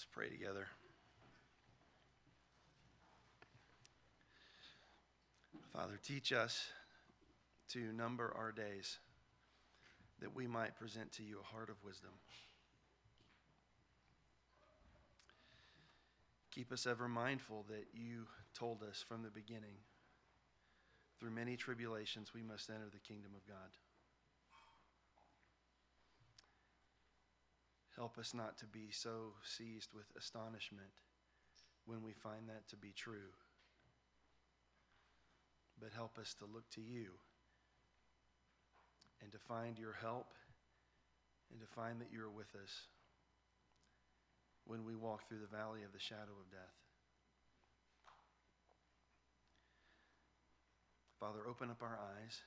Let's pray together. Father, teach us to number our days that we might present to you a heart of wisdom. Keep us ever mindful that you told us from the beginning, through many tribulations, we must enter the kingdom of God. Help us not to be so seized with astonishment when we find that to be true, but help us to look to you and to find your help and to find that you're with us when we walk through the valley of the shadow of death. Father, open up our eyes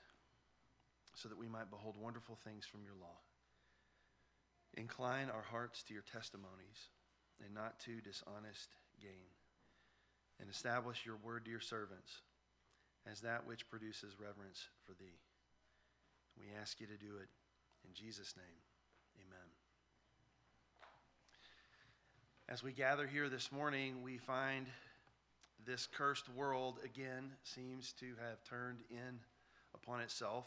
so that we might behold wonderful things from your law. Incline our hearts to your testimonies and not to dishonest gain. And establish your word to your servants as that which produces reverence for thee. We ask you to do it in Jesus' name. Amen. As we gather here this morning, we find this cursed world again seems to have turned in upon itself.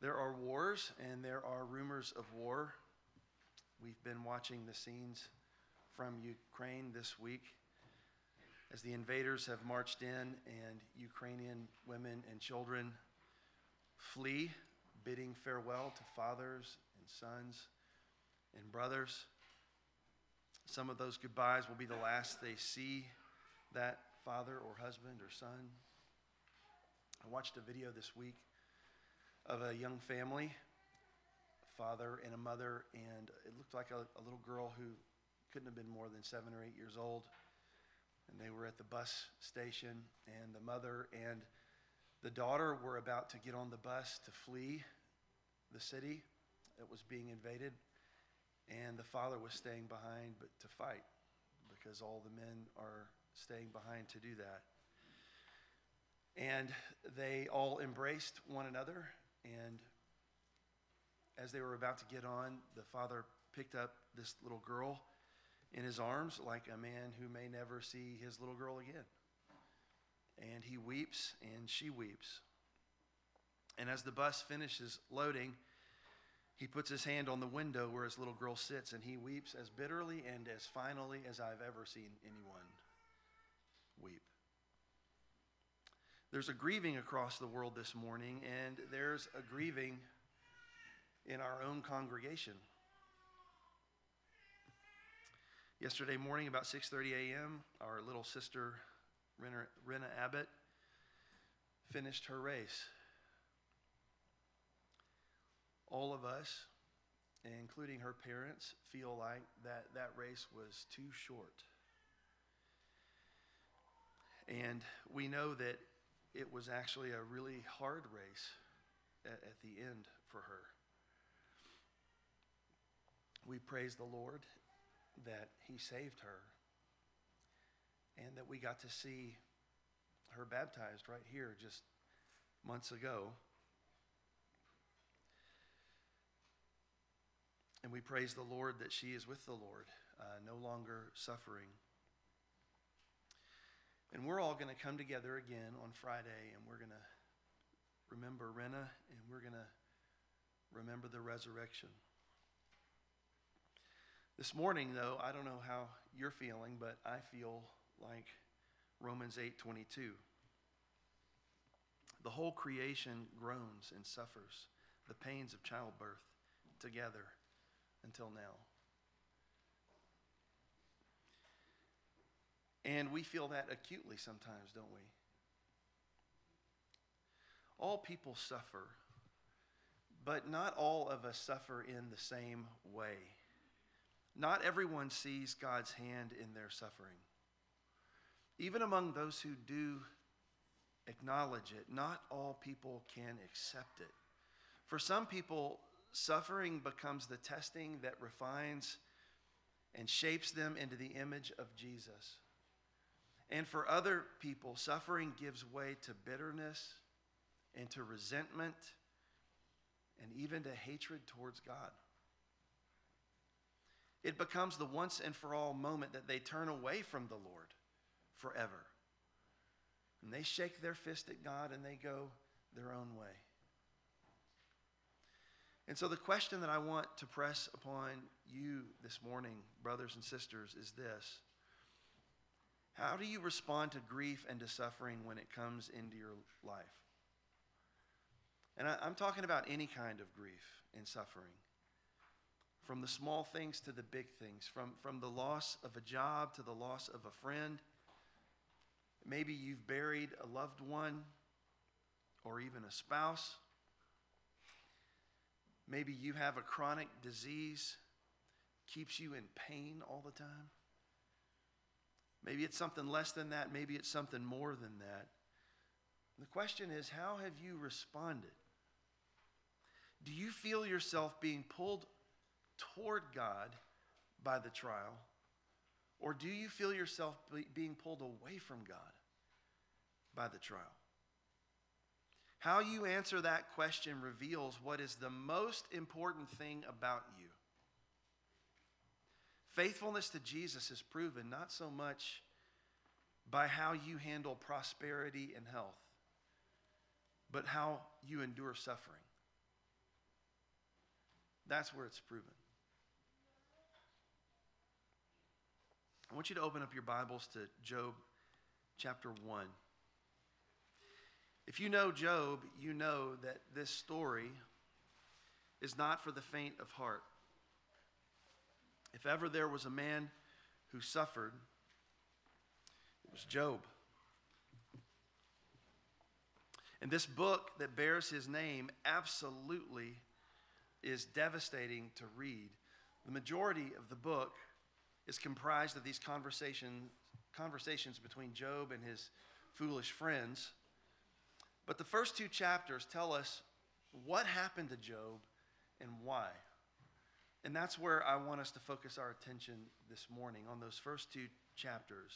There are wars and there are rumors of war. We've been watching the scenes from Ukraine this week as the invaders have marched in and Ukrainian women and children flee, bidding farewell to fathers and sons and brothers. Some of those goodbyes will be the last they see that father or husband or son. I watched a video this week of a young family, a father and a mother, and it looked like a, a little girl who couldn't have been more than seven or eight years old. And they were at the bus station, and the mother and the daughter were about to get on the bus to flee the city that was being invaded, and the father was staying behind but to fight because all the men are staying behind to do that. And they all embraced one another, and as they were about to get on, the father picked up this little girl in his arms like a man who may never see his little girl again. And he weeps, and she weeps. And as the bus finishes loading, he puts his hand on the window where his little girl sits, and he weeps as bitterly and as finally as I've ever seen anyone weep. There's a grieving across the world this morning, and there's a grieving in our own congregation. Yesterday morning, about 6:30 a.m., our little sister Rena Abbott finished her race. All of us, including her parents, feel like that that race was too short. And we know that it was actually a really hard race at, at the end for her. We praise the Lord that He saved her and that we got to see her baptized right here just months ago. And we praise the Lord that she is with the Lord, uh, no longer suffering. And we're all going to come together again on Friday and we're going to remember Rena and we're going to remember the resurrection. This morning though, I don't know how you're feeling, but I feel like Romans 8:22. The whole creation groans and suffers the pains of childbirth together until now. And we feel that acutely sometimes, don't we? All people suffer, but not all of us suffer in the same way. Not everyone sees God's hand in their suffering. Even among those who do acknowledge it, not all people can accept it. For some people, suffering becomes the testing that refines and shapes them into the image of Jesus. And for other people, suffering gives way to bitterness and to resentment and even to hatred towards God. it becomes the once and for all moment that they turn away from the Lord forever. And they shake their fist at God and they go their own way. And so, the question that I want to press upon you this morning, brothers and sisters, is this How do you respond to grief and to suffering when it comes into your life? And I, am talking about any kind of grief and suffering, from the small things to the big things, from, from the loss of a job to the loss of a friend. Maybe you've buried a loved one or even a spouse. Maybe you have a chronic disease, keeps you in pain all the time. Maybe it's something less than that. Maybe it's something more than that. The question is, how have you responded? Do you feel yourself being pulled toward God by the trial? Or do you feel yourself being pulled away from God by the trial? How you answer that question reveals what is the most important thing about you. Faithfulness to Jesus is proven not so much by how you handle prosperity and health, but how you endure suffering. That's where it's proven. I want you to open up your Bibles to Job chapter 1. If you know Job, you know that this story is not for the faint of heart. If ever there was a man who suffered, it was Job. And this book that bears his name absolutely is devastating to read. The majority of the book is comprised of these conversation, conversations between Job and his foolish friends. But the first two chapters tell us what happened to Job and why. And that's where I want us to focus our attention this morning on those first two chapters.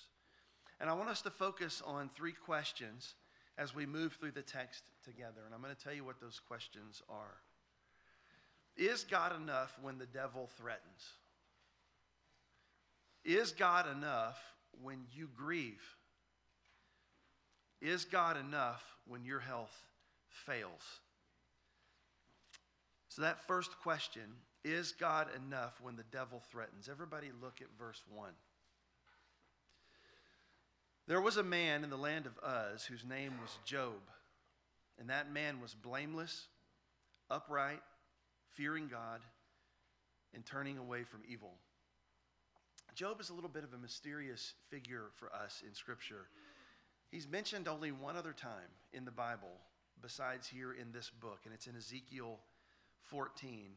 And I want us to focus on three questions as we move through the text together. And I'm going to tell you what those questions are. Is God enough when the devil threatens? Is God enough when you grieve? Is God enough when your health fails? So, that first question is God enough when the devil threatens? Everybody, look at verse 1. There was a man in the land of Uz whose name was Job, and that man was blameless, upright, fearing God, and turning away from evil. Job is a little bit of a mysterious figure for us in Scripture. He's mentioned only one other time in the Bible besides here in this book, and it's in Ezekiel 14,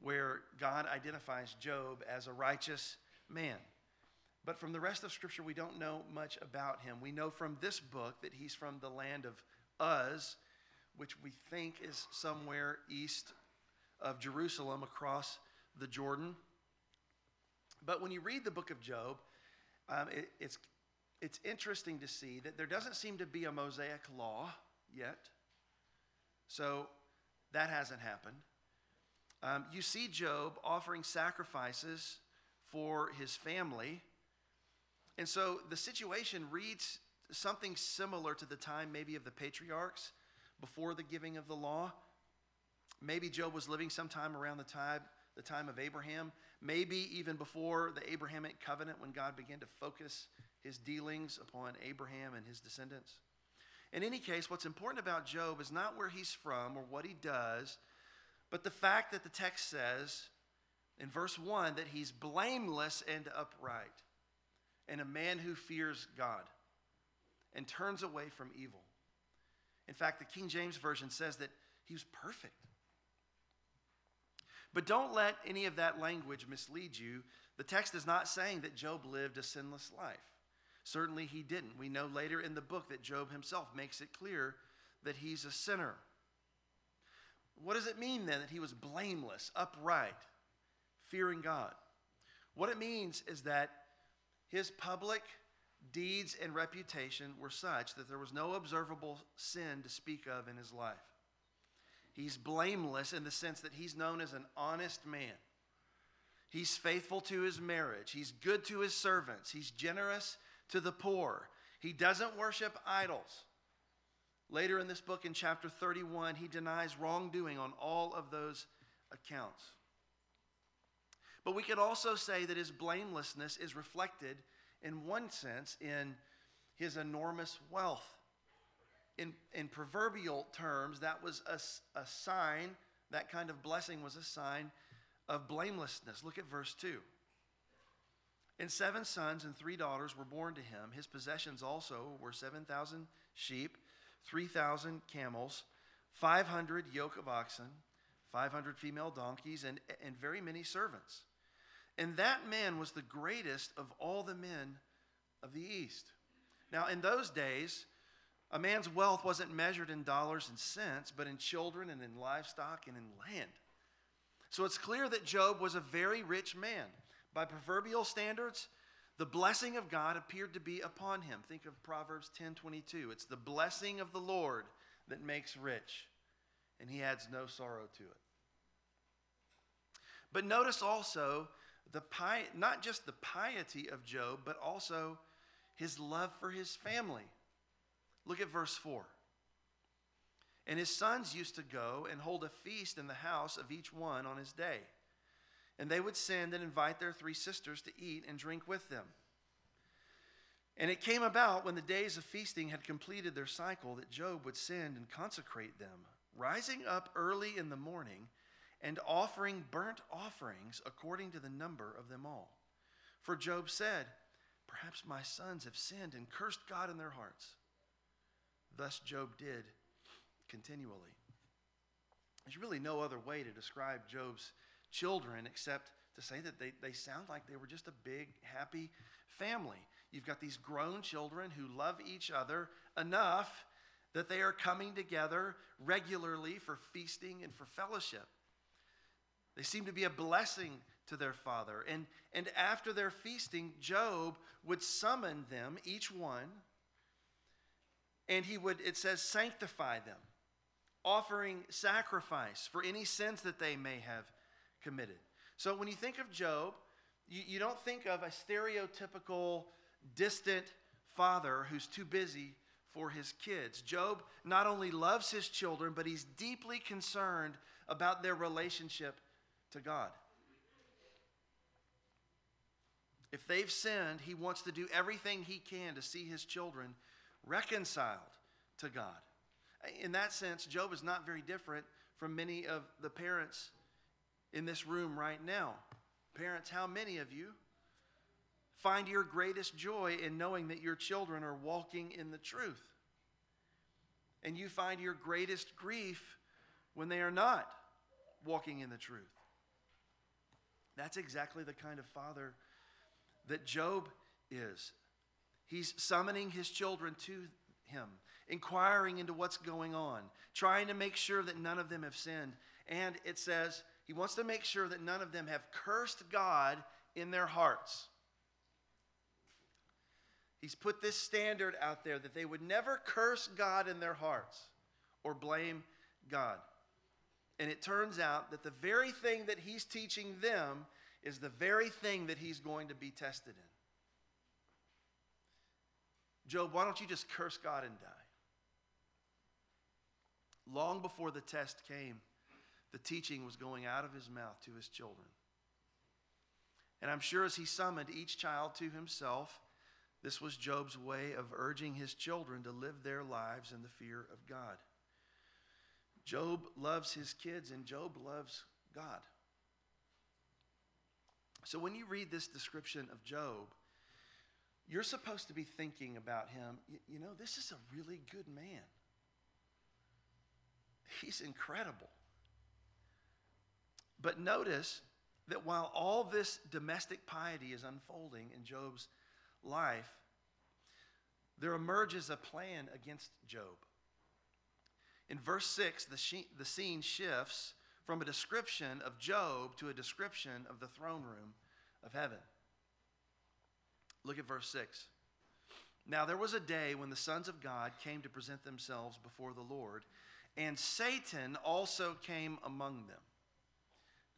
where God identifies Job as a righteous man. But from the rest of Scripture, we don't know much about him. We know from this book that he's from the land of Uz, which we think is somewhere east of Jerusalem across the Jordan. But when you read the book of Job, um, it, it's it's interesting to see that there doesn't seem to be a Mosaic law yet. So that hasn't happened. Um, you see Job offering sacrifices for his family. And so the situation reads something similar to the time maybe of the patriarchs before the giving of the law. Maybe Job was living sometime around the time, the time of Abraham, maybe even before the Abrahamic covenant when God began to focus his dealings upon Abraham and his descendants. In any case, what's important about Job is not where he's from or what he does, but the fact that the text says in verse 1 that he's blameless and upright, and a man who fears God and turns away from evil. In fact, the King James Version says that he was perfect. But don't let any of that language mislead you. The text is not saying that Job lived a sinless life. Certainly he didn't. We know later in the book that Job himself makes it clear that he's a sinner. What does it mean then that he was blameless, upright, fearing God? What it means is that his public deeds and reputation were such that there was no observable sin to speak of in his life. He's blameless in the sense that he's known as an honest man. He's faithful to his marriage. He's good to his servants. He's generous to the poor. He doesn't worship idols. Later in this book, in chapter 31, he denies wrongdoing on all of those accounts. But we could also say that his blamelessness is reflected, in one sense, in his enormous wealth. In, in proverbial terms, that was a, a sign, that kind of blessing was a sign of blamelessness. Look at verse 2. And seven sons and three daughters were born to him. His possessions also were 7,000 sheep, 3,000 camels, 500 yoke of oxen, 500 female donkeys, and, and very many servants. And that man was the greatest of all the men of the East. Now, in those days, a man's wealth wasn't measured in dollars and cents, but in children and in livestock and in land. So it's clear that Job was a very rich man. By proverbial standards, the blessing of God appeared to be upon him. Think of Proverbs 10:22. It's the blessing of the Lord that makes rich, and he adds no sorrow to it. But notice also the pi- not just the piety of Job, but also his love for his family. Look at verse 4. And his sons used to go and hold a feast in the house of each one on his day. And they would send and invite their three sisters to eat and drink with them. And it came about when the days of feasting had completed their cycle that Job would send and consecrate them, rising up early in the morning and offering burnt offerings according to the number of them all. For Job said, Perhaps my sons have sinned and cursed God in their hearts. Thus Job did continually. There's really no other way to describe Job's children except to say that they, they sound like they were just a big, happy family. You've got these grown children who love each other enough that they are coming together regularly for feasting and for fellowship. They seem to be a blessing to their father. And, and after their feasting, Job would summon them, each one, and he would, it says, sanctify them offering sacrifice for any sins that they may have committed. So when you think of Job, you, you don't think of a stereotypical, distant father who's too busy for his kids. Job not only loves his children, but he's deeply concerned about their relationship to God. If they've sinned, he wants to do everything he can to see his children reconciled to God. In that sense, Job is not very different from many of the parents in this room right now. Parents, how many of you find your greatest joy in knowing that your children are walking in the truth? And you find your greatest grief when they are not walking in the truth. That's exactly the kind of father that Job is. He's summoning his children to him inquiring into what's going on, trying to make sure that none of them have sinned. And it says he wants to make sure that none of them have cursed God in their hearts. He's put this standard out there that they would never curse God in their hearts or blame God. And it turns out that the very thing that he's teaching them is the very thing that he's going to be tested in. Job, why don't you just curse God and die? Long before the test came, the teaching was going out of his mouth to his children. And I'm sure as he summoned each child to himself, this was Job's way of urging his children to live their lives in the fear of God. Job loves his kids, and Job loves God. So when you read this description of Job, you're supposed to be thinking about him. You, know, this is a really good man. He's incredible. But notice that while all this domestic piety is unfolding in Job's life, there emerges a plan against Job. In verse 6, the, she- the scene shifts from a description of Job to a description of the throne room of heaven. Look at verse 6. Now there was a day when the sons of God came to present themselves before the Lord and Satan also came among them.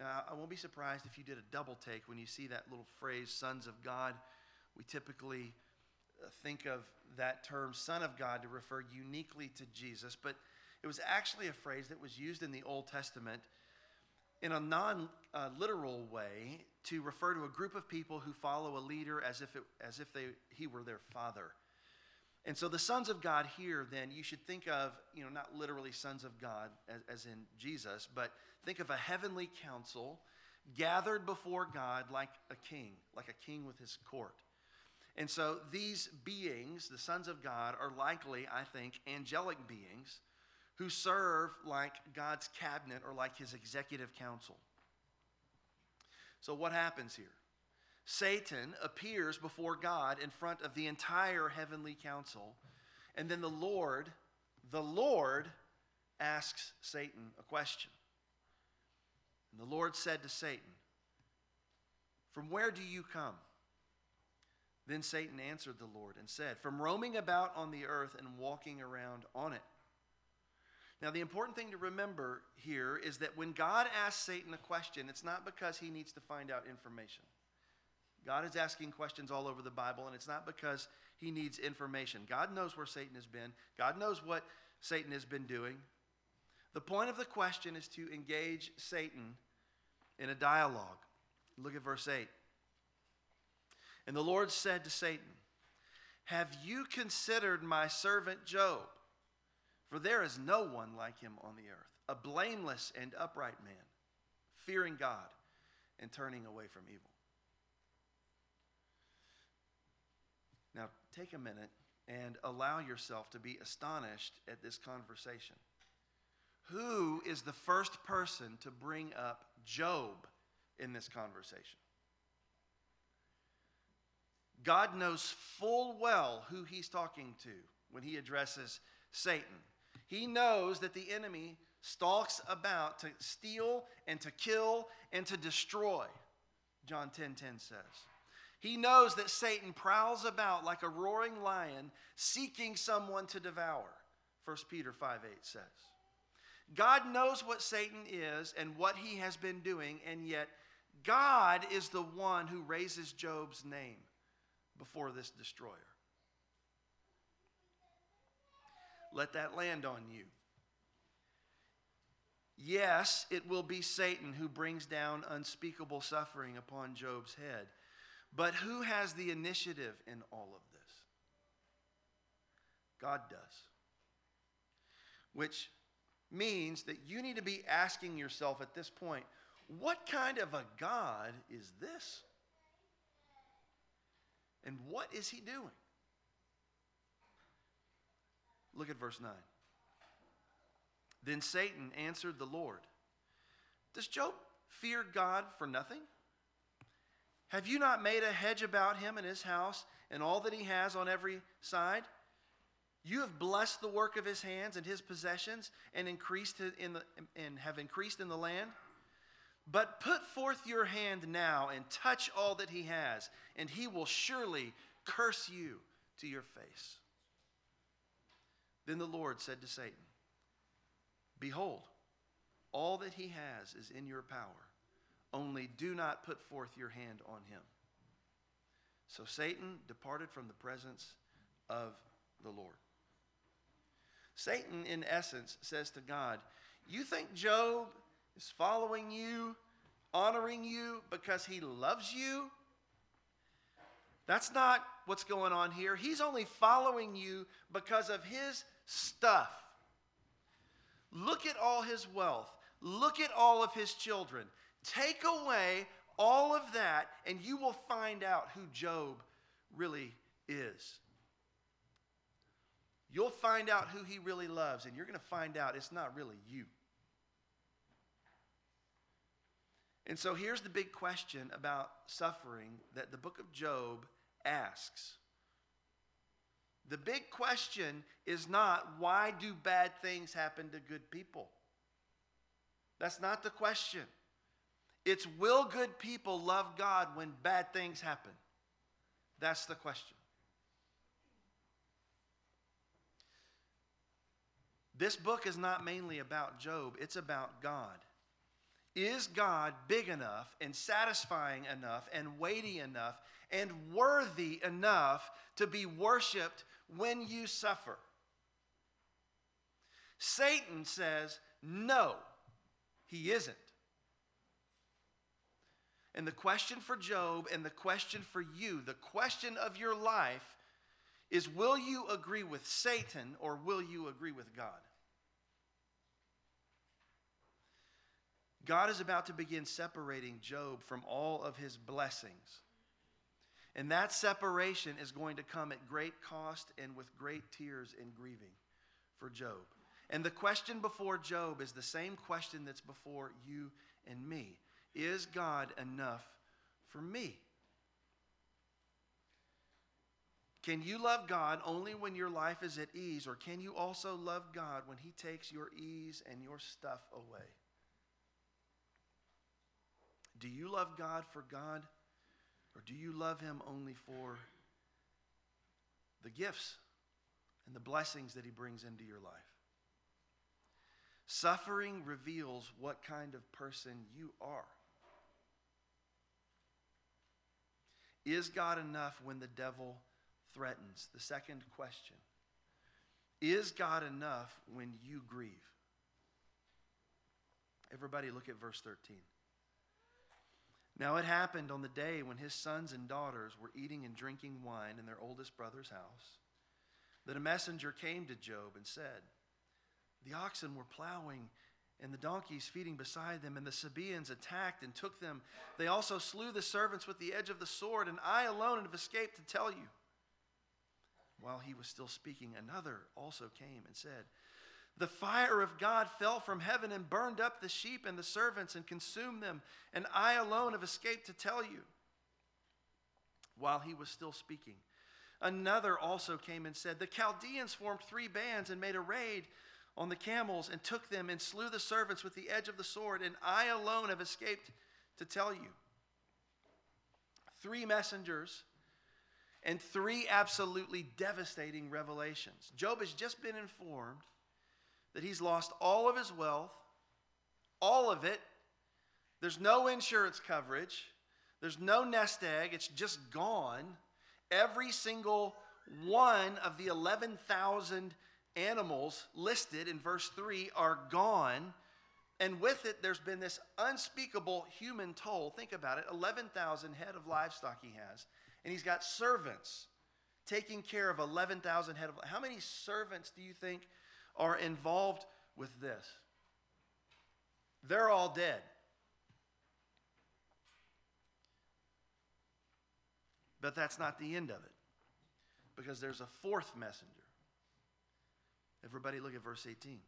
Now, I won't be surprised if you did a double take when you see that little phrase, sons of God. We typically uh, think of that term, son of God, to refer uniquely to Jesus, but it was actually a phrase that was used in the Old Testament in a non uh, literal way to refer to a group of people who follow a leader as if, it, as if they, he were their father. And so the sons of God here, then, you should think of, you know, not literally sons of God as, as in Jesus, but think of a heavenly council gathered before God like a king, like a king with his court. And so these beings, the sons of God, are likely, I think, angelic beings who serve like God's cabinet or like his executive council. So, what happens here? Satan appears before God in front of the entire heavenly council, and then the Lord, the Lord, asks Satan a question. And the Lord said to Satan, From where do you come? Then Satan answered the Lord and said, From roaming about on the earth and walking around on it. Now, the important thing to remember here is that when God asks Satan a question, it's not because he needs to find out information. God is asking questions all over the Bible, and it's not because he needs information. God knows where Satan has been, God knows what Satan has been doing. The point of the question is to engage Satan in a dialogue. Look at verse 8. And the Lord said to Satan, Have you considered my servant Job? For there is no one like him on the earth, a blameless and upright man, fearing God and turning away from evil. Now, take a minute and allow yourself to be astonished at this conversation. Who is the first person to bring up Job in this conversation? God knows full well who he's talking to when he addresses Satan. He knows that the enemy stalks about to steal and to kill and to destroy. John 10:10 10, 10 says. He knows that Satan prowls about like a roaring lion seeking someone to devour. 1 Peter 5 8 says. God knows what Satan is and what he has been doing, and yet God is the one who raises Job's name before this destroyer. Let that land on you. Yes, it will be Satan who brings down unspeakable suffering upon Job's head. But who has the initiative in all of this? God does. Which means that you need to be asking yourself at this point what kind of a God is this? And what is he doing? Look at verse 9. Then Satan answered the Lord Does Job fear God for nothing? Have you not made a hedge about him and his house and all that he has on every side? You have blessed the work of his hands and his possessions and increased in the, and have increased in the land. But put forth your hand now and touch all that he has, and he will surely curse you to your face. Then the Lord said to Satan, Behold, all that he has is in your power. Only do not put forth your hand on him. So Satan departed from the presence of the Lord. Satan, in essence, says to God, You think Job is following you, honoring you because he loves you? That's not what's going on here. He's only following you because of his stuff. Look at all his wealth. Look at all of his children. Take away all of that, and you will find out who Job really is. You'll find out who he really loves, and you're going to find out it's not really you. And so here's the big question about suffering that the book of Job asks. The big question is not why do bad things happen to good people? That's not the question. It's will good people love God when bad things happen? That's the question. This book is not mainly about Job, it's about God. Is God big enough and satisfying enough and weighty enough and worthy enough to be worshiped when you suffer? Satan says, no, he isn't. And the question for Job and the question for you, the question of your life is will you agree with Satan or will you agree with God? God is about to begin separating Job from all of his blessings. And that separation is going to come at great cost and with great tears and grieving for Job. And the question before Job is the same question that's before you and me Is God enough for me? Can you love God only when your life is at ease, or can you also love God when He takes your ease and your stuff away? Do you love God for God, or do you love Him only for the gifts and the blessings that He brings into your life? Suffering reveals what kind of person you are. Is God enough when the devil threatens? The second question. Is God enough when you grieve? Everybody, look at verse 13. Now it happened on the day when his sons and daughters were eating and drinking wine in their oldest brother's house that a messenger came to Job and said, The oxen were plowing and the donkeys feeding beside them, and the Sabaeans attacked and took them. They also slew the servants with the edge of the sword, and I alone have escaped to tell you. While he was still speaking, another also came and said, The fire of God fell from heaven and burned up the sheep and the servants and consumed them, and I alone have escaped to tell you. While he was still speaking, another also came and said, The Chaldeans formed three bands and made a raid on the camels and took them and slew the servants with the edge of the sword, and I alone have escaped to tell you. Three messengers and three absolutely devastating revelations. Job has just been informed that he's lost all of his wealth, all of it. There's no insurance coverage, there's no nest egg, it's just gone. Every single one of the 11,000 animals listed in verse 3 are gone. And with it, there's been this unspeakable human toll. Think about it 11,000 head of livestock he has and he's got servants taking care of 11,000 head of. How many servants do you think are involved with this? They're all dead. But that's not the end of it, because there's a fourth messenger. Everybody, look at verse 18.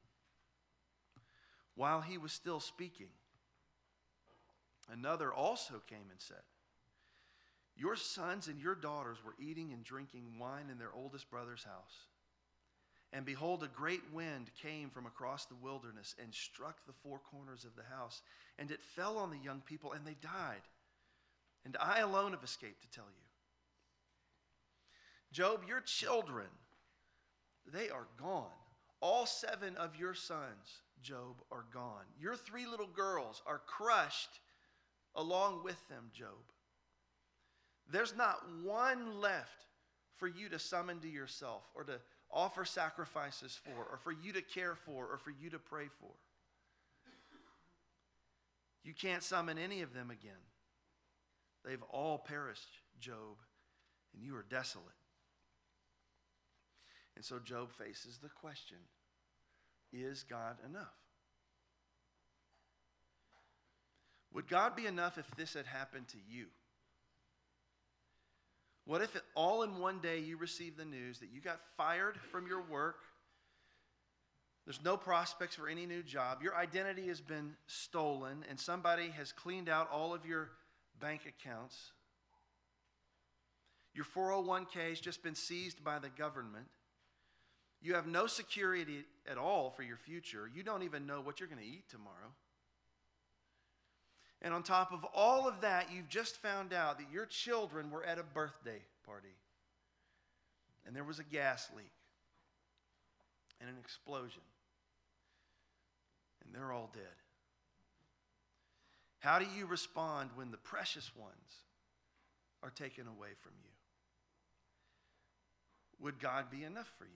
While he was still speaking, another also came and said, your sons and your daughters were eating and drinking wine in their oldest brother's house. And behold, a great wind came from across the wilderness and struck the four corners of the house. And it fell on the young people, and they died. And I alone have escaped to tell you. Job, your children, they are gone. All seven of your sons, Job, are gone. Your three little girls are crushed along with them, Job. There's not one left for you to summon to yourself or to offer sacrifices for or for you to care for or for you to pray for. You can't summon any of them again. They've all perished, Job, and you are desolate. And so Job faces the question Is God enough? Would God be enough if this had happened to you? What if all in one day you receive the news that you got fired from your work? There's no prospects for any new job. Your identity has been stolen, and somebody has cleaned out all of your bank accounts. Your 401k has just been seized by the government. You have no security at all for your future. You don't even know what you're going to eat tomorrow. And on top of all of that, you've just found out that your children were at a birthday party. And there was a gas leak and an explosion. And they're all dead. How do you respond when the precious ones are taken away from you? Would God be enough for you?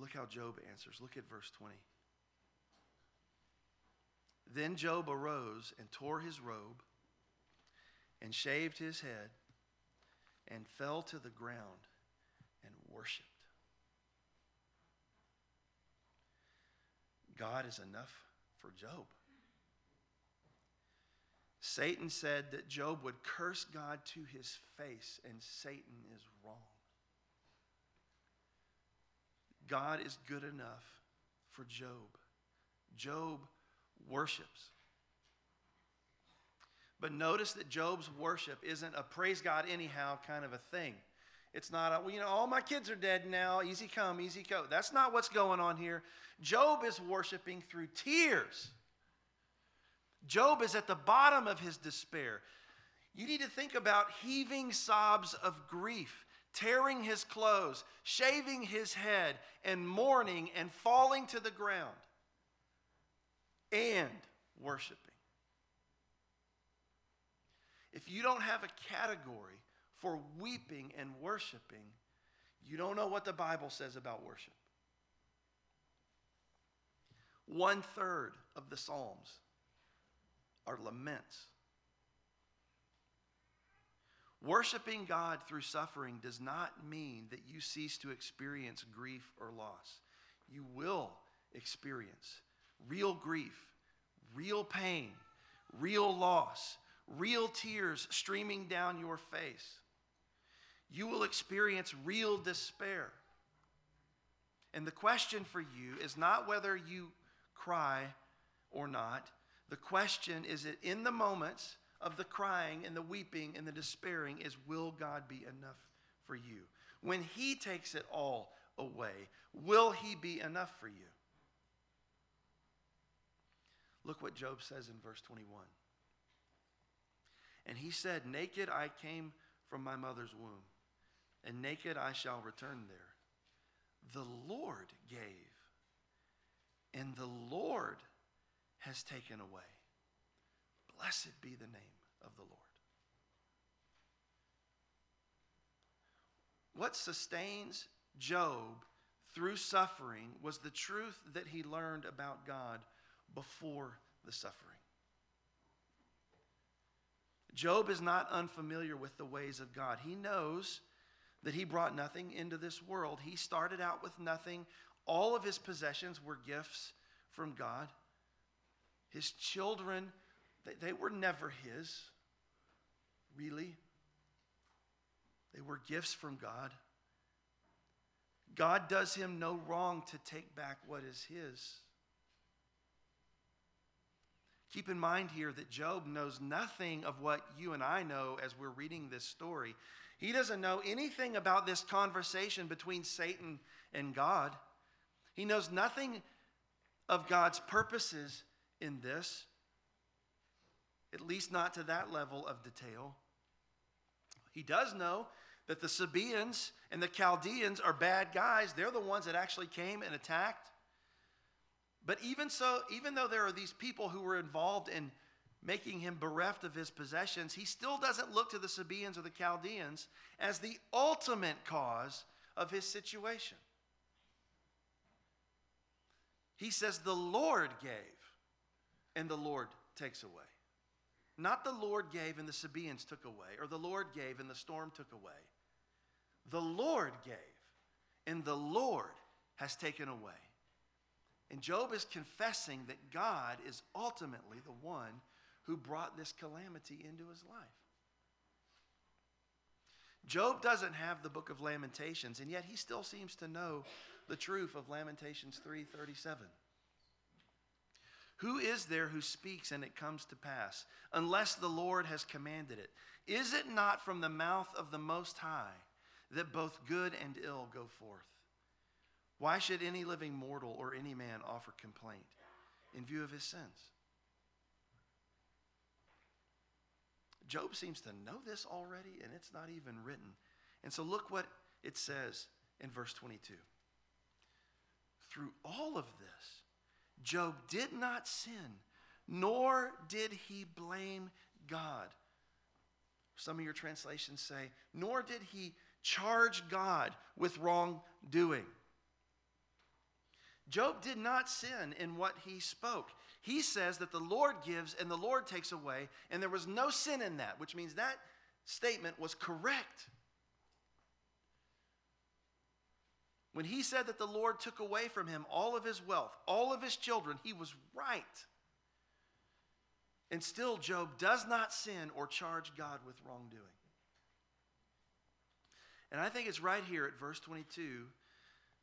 Look how Job answers. Look at verse 20. Then Job arose and tore his robe and shaved his head and fell to the ground and worshiped. God is enough for Job. Satan said that Job would curse God to his face, and Satan is wrong. God is good enough for Job. Job worships. But notice that Job's worship isn't a praise God anyhow kind of a thing. It's not a, well, you know, all my kids are dead now, easy come, easy go. That's not what's going on here. Job is worshiping through tears. Job is at the bottom of his despair. You need to think about heaving sobs of grief, tearing his clothes, shaving his head, and mourning and falling to the ground and worshiping. If you don't have a category for weeping and worshiping, you don't know what the Bible says about worship. One third of the Psalms are laments. Worshiping God through suffering does not mean that you cease to experience grief or loss. You will experience real grief, real pain, real loss, real tears streaming down your face. You will experience real despair. And the question for you is not whether you cry or not. The question is that in the moments of the crying and the weeping and the despairing is will God be enough for you? When he takes it all away, will he be enough for you? Look what Job says in verse 21. And he said, Naked I came from my mother's womb, and naked I shall return there. The Lord gave, and the Lord has taken away. Blessed be the name of the Lord. What sustains Job through suffering was the truth that he learned about God before the suffering. Job is not unfamiliar with the ways of God. He knows that he brought nothing into this world. He started out with nothing. All of his possessions were gifts from God. His children, they, were never his, really. They were gifts from God. God does him no wrong to take back what is his. Keep in mind here that Job knows nothing of what you and I know as we're reading this story. He doesn't know anything about this conversation between Satan and God. He knows nothing of God's purposes in this, at least not to that level of detail. He does know that the Sabaeans and the Chaldeans are bad guys. They're the ones that actually came and attacked but even so, even though there are these people who were involved in making him bereft of his possessions, he still doesn't look to the Sabaeans or the Chaldeans as the ultimate cause of his situation. He says, The Lord gave, and the Lord takes away. Not the Lord gave and the Sabaeans took away, or the Lord gave and the storm took away. The Lord gave, and the Lord has taken away. And Job is confessing that God is ultimately the one who brought this calamity into his life. Job doesn't have the book of Lamentations, and yet he still seems to know the truth of Lamentations 3:37. Who is there who speaks and it comes to pass, unless the Lord has commanded it? Is it not from the mouth of the Most High that both good and ill go forth? Why should any living mortal or any man offer complaint in view of his sins? Job seems to know this already, and it's not even written. And so look what it says in verse 22. Through all of this, Job did not sin, nor did he blame God. Some of your translations say, nor did he charge God with wrongdoing. Job did not sin in what he spoke. He says that the Lord gives and the Lord takes away, and there was no sin in that, which means that statement was correct. When he said that the Lord took away from him all of his wealth, all of his children, he was right. And still, Job does not sin or charge God with wrongdoing. And I think it's right here at verse 22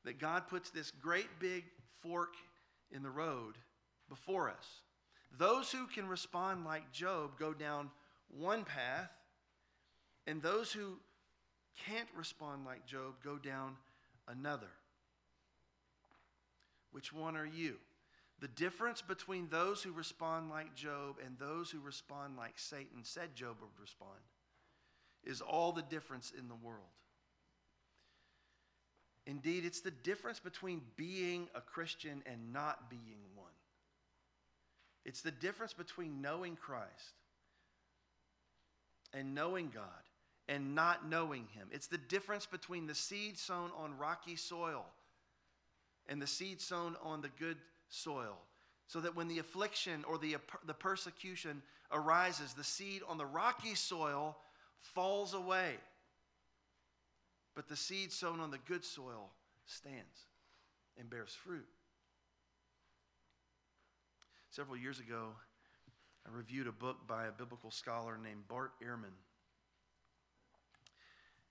that God puts this great big fork in the road before us. Those who can respond like Job go down one path, and those who can't respond like Job go down another. Which one are you? The difference between those who respond like Job and those who respond like Satan said Job would respond is all the difference in the world. Indeed, it's the difference between being a Christian and not being one. It's the difference between knowing Christ and knowing God and not knowing Him. It's the difference between the seed sown on rocky soil and the seed sown on the good soil. So that when the affliction or the, the persecution arises, the seed on the rocky soil falls away. But the seed sown on the good soil stands and bears fruit. Several years ago, I reviewed a book by a biblical scholar named Bart Ehrman.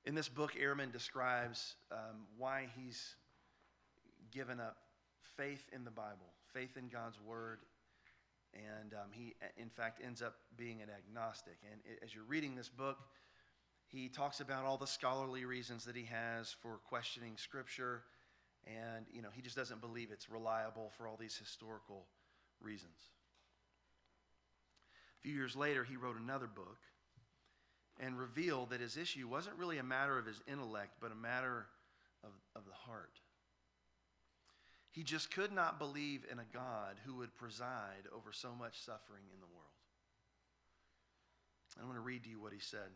In this book, Ehrman describes um, why he's given up faith in the Bible, faith in God's Word, and um, he, in fact, ends up being an agnostic. And as you're reading this book, he talks about all the scholarly reasons that he has for questioning Scripture, and you know he just doesn't believe it's reliable for all these historical reasons. A few years later, he wrote another book and reveal that his issue wasn't really a matter of his intellect, but a matter of, of the heart. He just could not believe in a God who would preside over so much suffering in the world. I want to read to you what he said.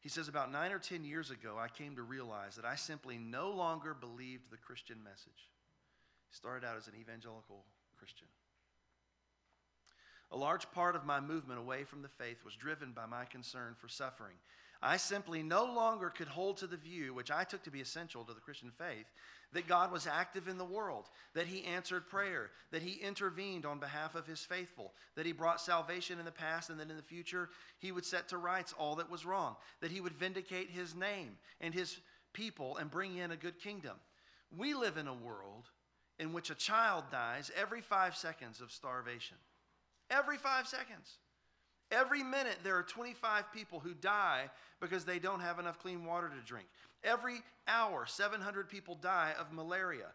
He says, About nine or ten years ago, I came to realize that I simply no longer believed the Christian message. He started out as an evangelical Christian. A large part of my movement away from the faith was driven by my concern for suffering. I simply no longer could hold to the view, which I took to be essential to the Christian faith, that God was active in the world, that He answered prayer, that He intervened on behalf of His faithful, that He brought salvation in the past, and that in the future He would set to rights all that was wrong, that He would vindicate His name and His people and bring in a good kingdom. We live in a world in which a child dies every five seconds of starvation. Every five seconds. Every minute, there are 25 people who die because they don't have enough clean water to drink. Every hour, 700 people die of malaria.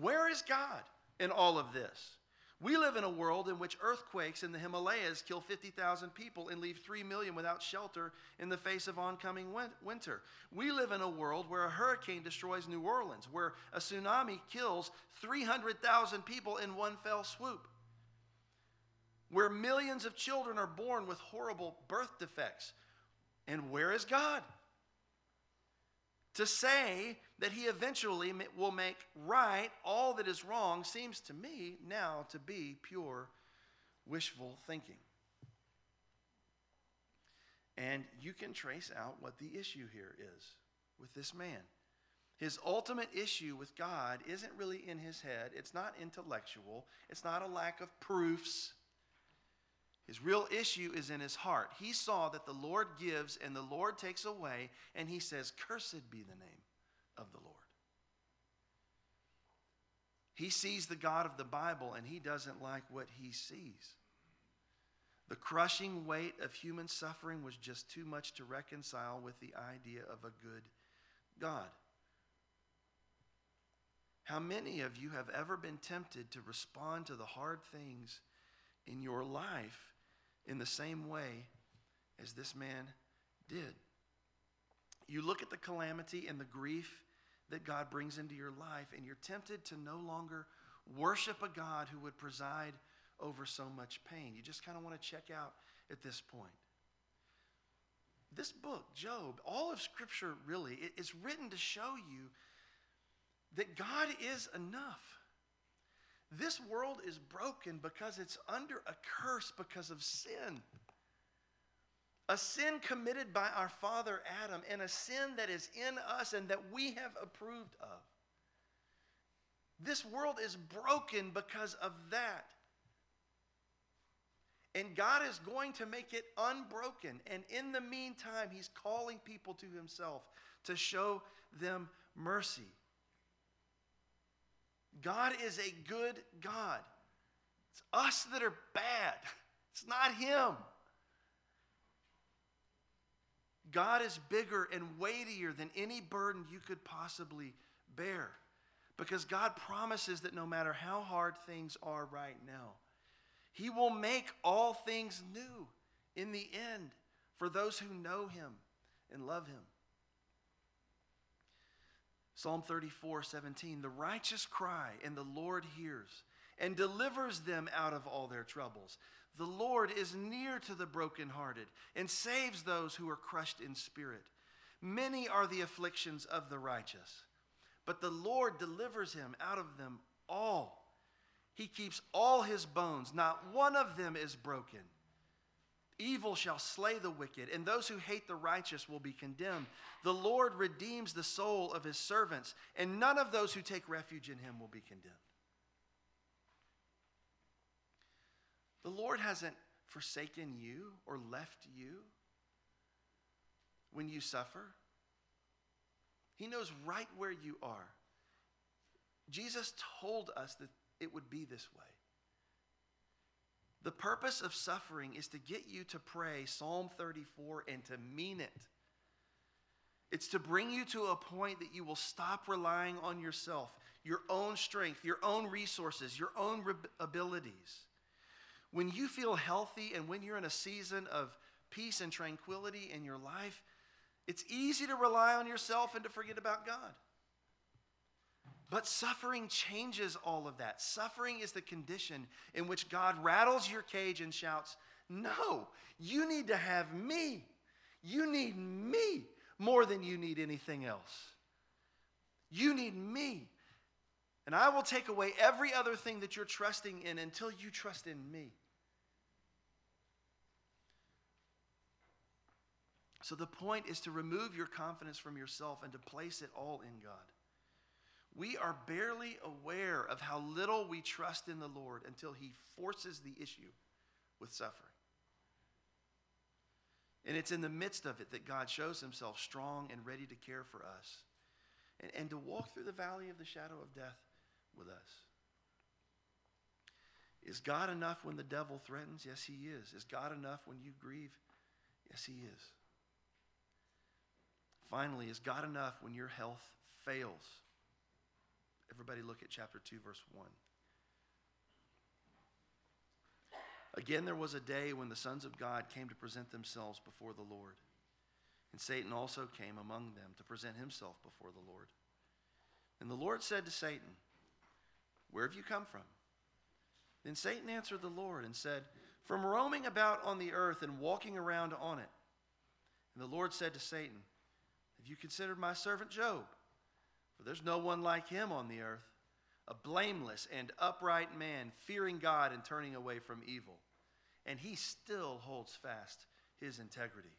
Where is God in all of this? We live in a world in which earthquakes in the Himalayas kill 50,000 people and leave 3 million without shelter in the face of oncoming winter. We live in a world where a hurricane destroys New Orleans, where a tsunami kills 300,000 people in one fell swoop, where millions of children are born with horrible birth defects. And where is God? To say that he eventually will make right all that is wrong seems to me now to be pure wishful thinking. And you can trace out what the issue here is with this man. His ultimate issue with God isn't really in his head, it's not intellectual, it's not a lack of proofs. His real issue is in his heart. He saw that the Lord gives and the Lord takes away, and he says, Cursed be the name of the Lord. He sees the God of the Bible and he doesn't like what he sees. The crushing weight of human suffering was just too much to reconcile with the idea of a good God. How many of you have ever been tempted to respond to the hard things in your life in the same way as this man did. You look at the calamity and the grief that God brings into your life, and you're tempted to no longer worship a God who would preside over so much pain. You just kind of want to check out at this point. This book, Job, all of Scripture really, is written to show you that God is enough. This world is broken because it's under a curse because of sin. A sin committed by our father Adam, and a sin that is in us and that we have approved of. This world is broken because of that. And God is going to make it unbroken. And in the meantime, He's calling people to Himself to show them mercy. God is a good God. It's us that are bad, it's not Him. God is bigger and weightier than any burden you could possibly bear. Because God promises that no matter how hard things are right now, He will make all things new in the end for those who know Him and love Him. Psalm 34 17, the righteous cry, and the Lord hears and delivers them out of all their troubles. The Lord is near to the brokenhearted and saves those who are crushed in spirit. Many are the afflictions of the righteous but the Lord delivers him out of them all. He keeps all his bones, not one of them is broken. Evil shall slay the wicked, and those who hate the righteous will be condemned. The Lord redeems the soul of his servants, and none of those who take refuge in him will be condemned. The Lord hasn't forsaken you or left you when you suffer. He knows right where you are. Jesus told us that it would be this way. The purpose of suffering is to get you to pray Psalm 34 and to mean it. It's to bring you to a point that you will stop relying on yourself, your own strength, your own resources, your own abilities. When you feel healthy and when you're in a season of peace and tranquility in your life, it's easy to rely on yourself and to forget about God. But suffering changes all of that. Suffering is the condition in which God rattles your cage and shouts, No, you need to have me. You need me more than you need anything else. You need me. And I will take away every other thing that you're trusting in until you trust in me. So the point is to remove your confidence from yourself and to place it all in God. We are barely aware of how little we trust in the Lord until He forces the issue with suffering. And it's in the midst of it that God shows Himself strong and ready to care for us and, and to walk through the valley of the shadow of death with us. Is God enough when the devil threatens? Yes, He is. Is God enough when you grieve? Yes, He is. Finally, is God enough when your health fails? Everybody look at chapter 2, verse 1. Again, there was a day when the sons of God came to present themselves before the Lord. And Satan also came among them to present himself before the Lord. And the Lord said to Satan, Where have you come from? Then Satan answered the Lord and said, From roaming about on the earth and walking around on it. And the Lord said to Satan, have you considered my servant Job? For there's no one like him on the earth, a blameless and upright man, fearing God and turning away from evil. And he still holds fast his integrity,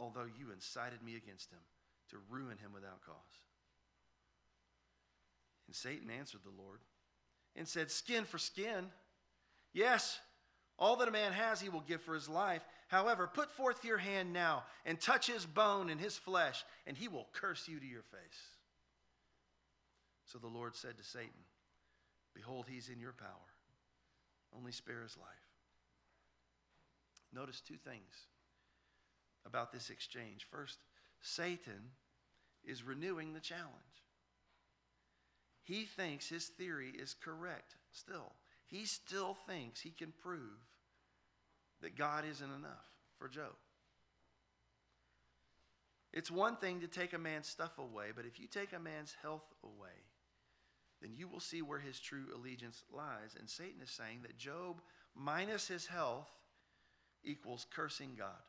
although you incited me against him to ruin him without cause. And Satan answered the Lord and said, Skin for skin. Yes, all that a man has he will give for his life. However, put forth your hand now and touch his bone and his flesh, and he will curse you to your face. So the Lord said to Satan, Behold, he's in your power. Only spare his life. Notice two things about this exchange. First, Satan is renewing the challenge. He thinks his theory is correct still. He still thinks he can prove that God isn't enough for Job. It's one thing to take a man's stuff away, but if you take a man's health away, then you will see where his true allegiance lies. And Satan is saying that Job minus his health equals cursing God.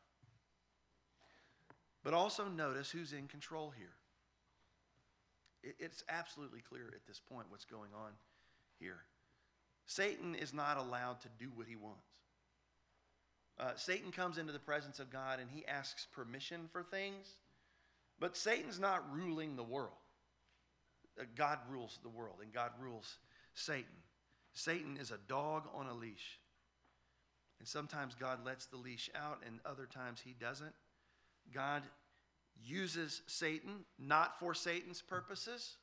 But also notice who's in control here. It's absolutely clear at this point what's going on here. Satan is not allowed to do what he wants. Uh, Satan comes into the presence of God and he asks permission for things, but Satan's not ruling the world. Uh, God rules the world and God rules Satan. Satan is a dog on a leash. And sometimes God lets the leash out, and other times he doesn't. God uses Satan not for Satan's purposes,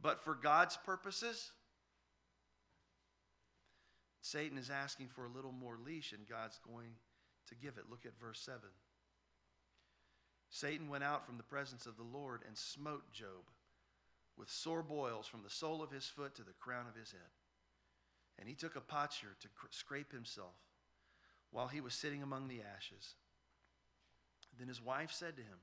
but for God's purposes. Satan is asking for a little more leash, and God's going to give it. Look at verse 7. Satan went out from the presence of the Lord and smote Job with sore boils from the sole of his foot to the crown of his head. And he took a potsherd to scrape himself while he was sitting among the ashes. Then his wife said to him,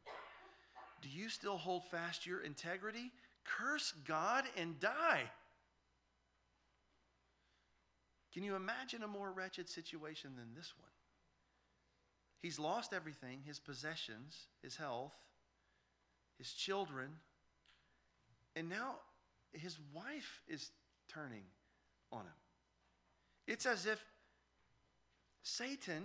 Do you still hold fast your integrity? Curse God and die. Can you imagine a more wretched situation than this one? He's lost everything his possessions, his health, his children, and now his wife is turning on him. It's as if Satan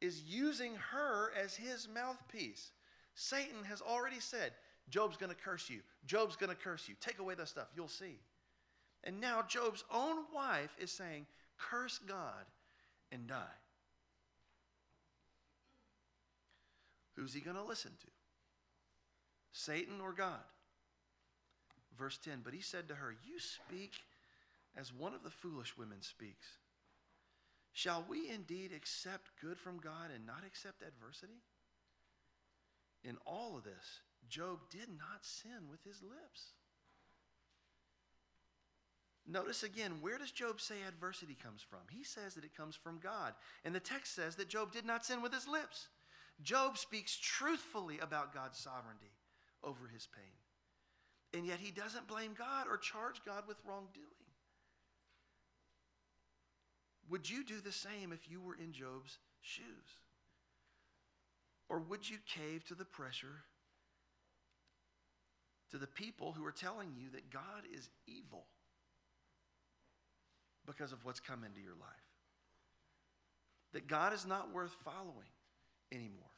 is using her as his mouthpiece. Satan has already said, Job's going to curse you. Job's going to curse you. Take away the stuff. You'll see. And now Job's own wife is saying, Curse God and die. Who's he going to listen to? Satan or God? Verse 10 But he said to her, You speak as one of the foolish women speaks. Shall we indeed accept good from God and not accept adversity? In all of this, Job did not sin with his lips. Notice again, where does Job say adversity comes from? He says that it comes from God. And the text says that Job did not sin with his lips. Job speaks truthfully about God's sovereignty over his pain. And yet he doesn't blame God or charge God with wrongdoing. Would you do the same if you were in Job's shoes? Or would you cave to the pressure to the people who are telling you that God is evil? because of what's come into your life. That God is not worth following anymore.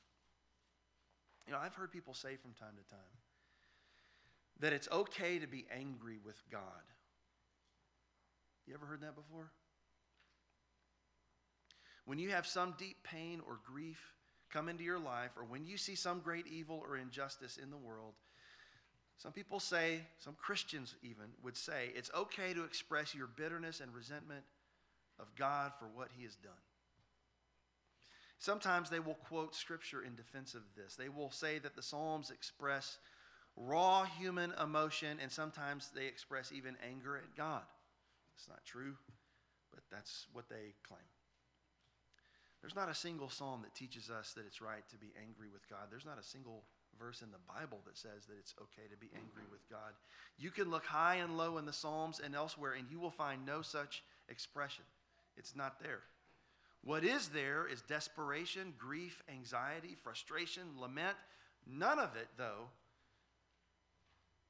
You know, I've heard people say from time to time that it's okay to be angry with God. You ever heard that before? When you have some deep pain or grief come into your life, or when you see some great evil or injustice in the world, some people say, some Christians even would say, it's okay to express your bitterness and resentment of God for what he has done. Sometimes they will quote scripture in defense of this. They will say that the Psalms express raw human emotion, and sometimes they express even anger at God. It's not true, but that's what they claim. There's not a single psalm that teaches us that it's right to be angry with God. There's not a single verse in the Bible that says that it's okay to be angry with God. You can look high and low in the Psalms and elsewhere, and you will find no such expression. It's not there. What is there is desperation, grief, anxiety, frustration, lament. None of it, though,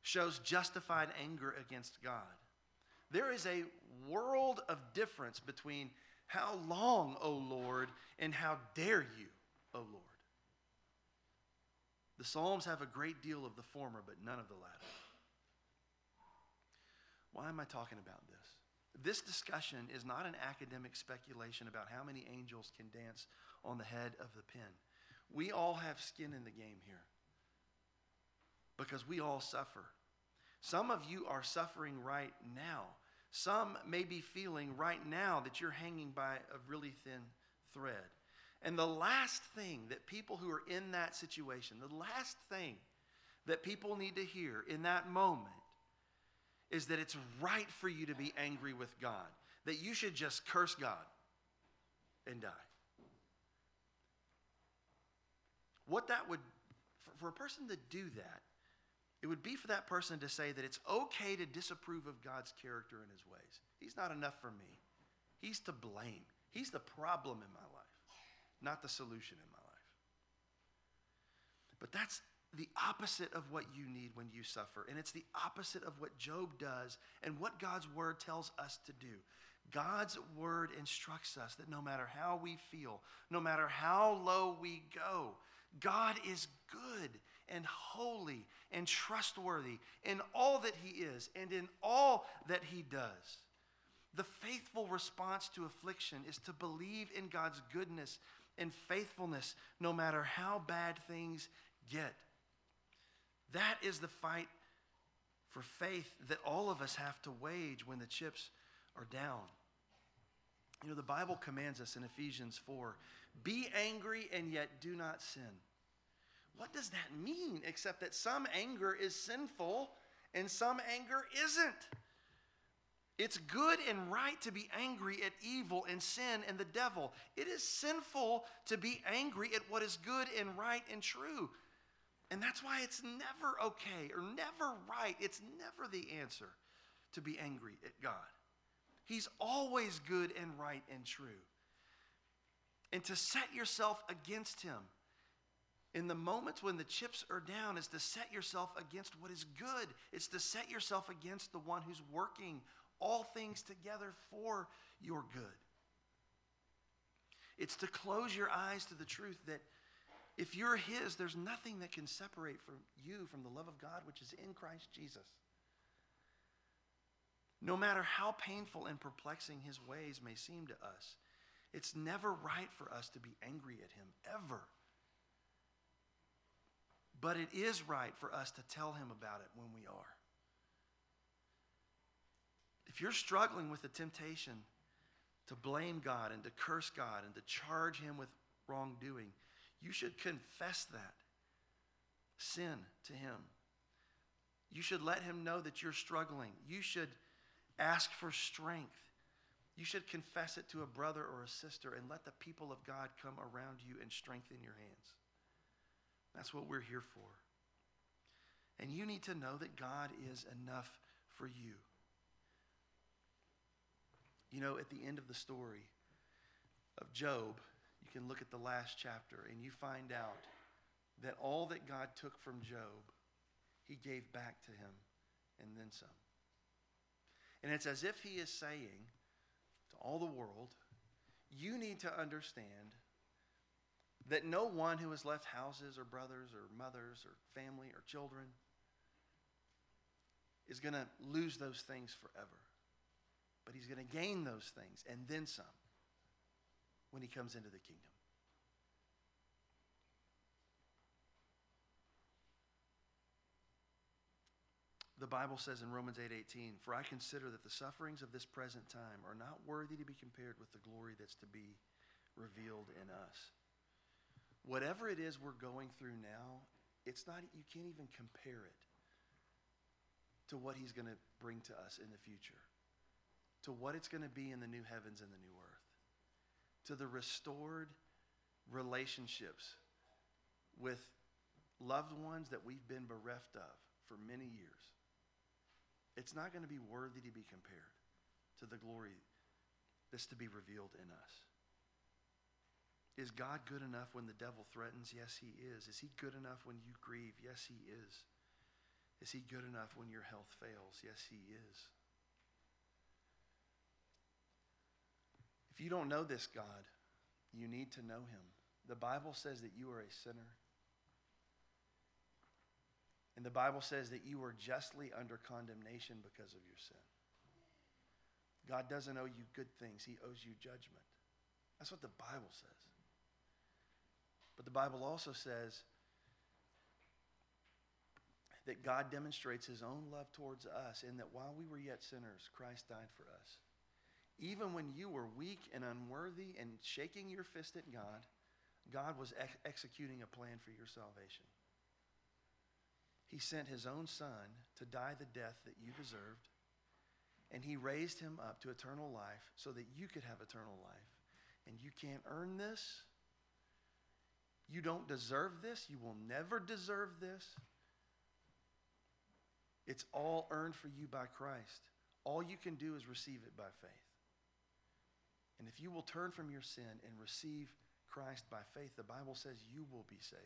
shows justified anger against God. There is a world of difference between how long, O Lord, and how dare you, O Lord. The Psalms have a great deal of the former, but none of the latter. Why am I talking about this? This discussion is not an academic speculation about how many angels can dance on the head of the pin. We all have skin in the game here because we all suffer. Some of you are suffering right now. Some may be feeling right now that you're hanging by a really thin thread. And the last thing that people who are in that situation, the last thing that people need to hear in that moment is that it's right for you to be angry with God, that you should just curse God and die. What that would, for, a person to do that, it would be for that person to say that it's okay to disapprove of God's character and his ways. He's not enough for me. He's to blame. He's the problem in my life, not the solution in my life. But that's the opposite of what you need when you suffer. And it's the opposite of what Job does and what God's word tells us to do. God's word instructs us that no matter how we feel, no matter how low we go, God is good and holy and trustworthy in all that He is and in all that He does. The faithful response to affliction is to believe in God's goodness and faithfulness no matter how bad things get. That is the fight for faith that all of us have to wage when the chips are down. You know, the Bible commands us in Ephesians 4 be angry and yet do not sin. What does that mean except that some anger is sinful and some anger isn't? It's good and right to be angry at evil and sin and the devil. It is sinful to be angry at what is good and right and true. And that's why it's never okay or never right. It's never the answer to be angry at God. He's always good and right and true. And to set yourself against Him in the moments when the chips are down is to set yourself against what is good. It's to set yourself against the one who's working all things together for your good. It's to close your eyes to the truth that if you're His, there's nothing that can separate from you from the love of God which is in Christ Jesus. No matter how painful and perplexing His ways may seem to us, it's never right for us to be angry at Him, ever. But it is right for us to tell Him about it when we are. If you're struggling with the temptation to blame God and to curse God and to charge Him with wrongdoing, you should confess that sin to Him. You should let Him know that you're struggling. You should ask for strength. You should confess it to a brother or a sister and let the people of God come around you and strengthen your hands. That's what we're here for. And you need to know that God is enough for you. You know, at the end of the story of Job, you can look at the last chapter and you find out that all that God took from Job, he gave back to him and then some. And it's as if he is saying to all the world, you need to understand that no one who has left houses or brothers or mothers or family or children is going to lose those things forever. But he's going to gain those things and then some when he comes into the kingdom. The Bible says in Romans 8:18, "For I consider that the sufferings of this present time are not worthy to be compared with the glory that's to be revealed in us." Whatever it is we're going through now, it's not you can't even compare it to what he's going to bring to us in the future. To what it's going to be in the new heavens and the new earth. To the restored relationships with loved ones that we've been bereft of for many years it's not going to be worthy to be compared to the glory that's to be revealed in us. Is God good enough when the devil threatens? Yes, he is. Is he good enough when you grieve? Yes, he is. Is he good enough when your health fails? Yes, he is. If you don't know this God, you need to know him. The Bible says that you are a sinner and the Bible says that you are justly under condemnation because of your sin. God doesn't owe you good things, He owes you judgment. That's what the Bible says. But the Bible also says that God demonstrates His own love towards us in that while we were yet sinners, Christ died for us. Even when you were weak and unworthy and shaking your fist at God, God was ex- executing a plan for your salvation. He sent his own son to die the death that you deserved, and he raised him up to eternal life so that you could have eternal life. And you can't earn this. You don't deserve this. You will never deserve this. It's all earned for you by Christ. All you can do is receive it by faith. And if you will turn from your sin and receive Christ by faith, the Bible says you will be saved.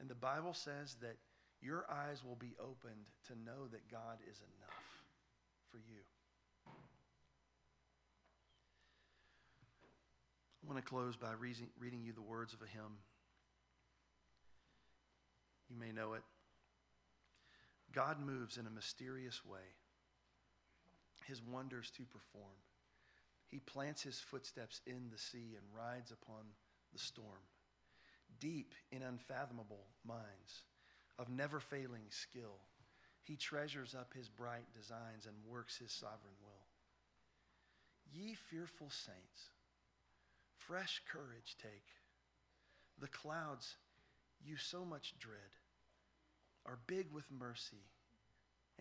And the Bible says that your eyes will be opened to know that God is enough for you. I want to close by reading, you the words of a hymn. You may know it. God moves in a mysterious way, his wonders to perform. He plants his footsteps in the sea and rides upon the storm. Deep in unfathomable minds of never failing skill, he treasures up his bright designs and works his sovereign will. Ye fearful saints, fresh courage take. The clouds you so much dread are big with mercy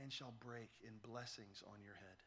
and shall break in blessings on your head.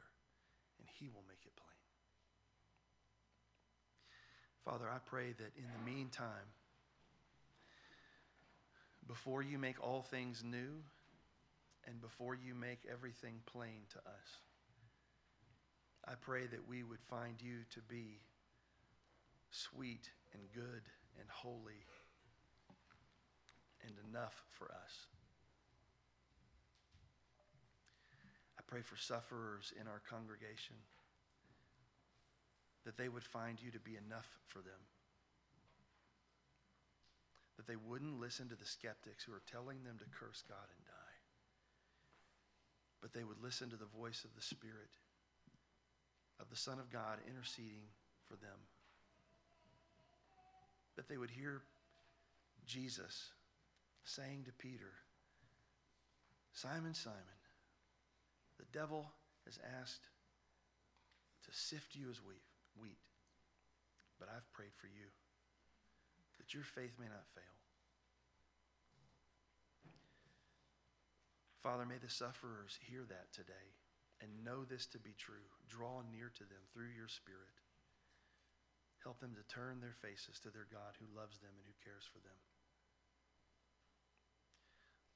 and he will make it plain. Father, I pray that in the meantime, before you make all things new and before you make everything plain to us, I pray that we would find you to be sweet and good and holy and enough for us. Pray for sufferers in our congregation that they would find you to be enough for them. That they wouldn't listen to the skeptics who are telling them to curse God and die. But they would listen to the voice of the Spirit, of the Son of God interceding for them. That they would hear Jesus saying to Peter, Simon, Simon, the devil has asked to sift you as wheat. But I've prayed for you that your faith may not fail. Father, may the sufferers hear that today and know this to be true. Draw near to them through your Spirit. Help them to turn their faces to their God who loves them and who cares for them.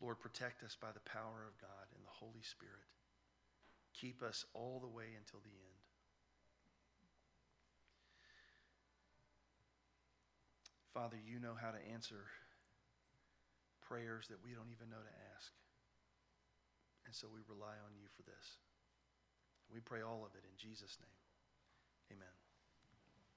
Lord, protect us by the power of God and the Holy Spirit. Keep us all the way until the end. Father, you know how to answer prayers that we don't even know to ask. And so we rely on you for this. We pray all of it in Jesus' name. Amen.